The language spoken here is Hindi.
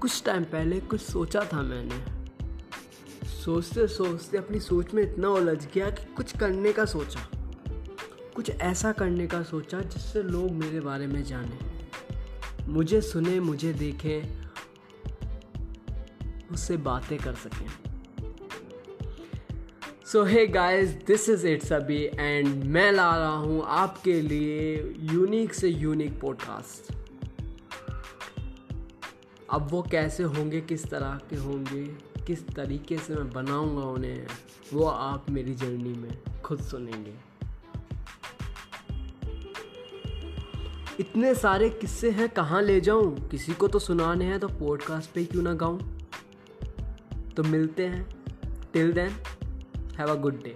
कुछ टाइम पहले कुछ सोचा था मैंने। सोचते सोचते अपनी सोच में इतना उलझ गया कि कुछ करने का सोचा। कुछ ऐसा करने का सोचा जिससे लोग मेरे बारे में जाने। मुझे सुने, मुझे देखें, उससे बातें कर सकें। So hey guys this is it's Abhi and मैं ला रहा हूँ आपके लिए यूनिक से यूनिक पॉडकास्ट अब वो कैसे होंगे, किस तरह के होंगे, किस तरीके से मैं बनाऊँगा उन्हें, वो आप मेरी जर्नी में खुद सुनेंगे। इतने सारे किस्से हैं, कहाँ ले जाऊँ? किसी को तो सुनाने हैं तो पॉडकास्ट पे क्यों ना गाऊं? तो मिलते हैं। Till then have a good day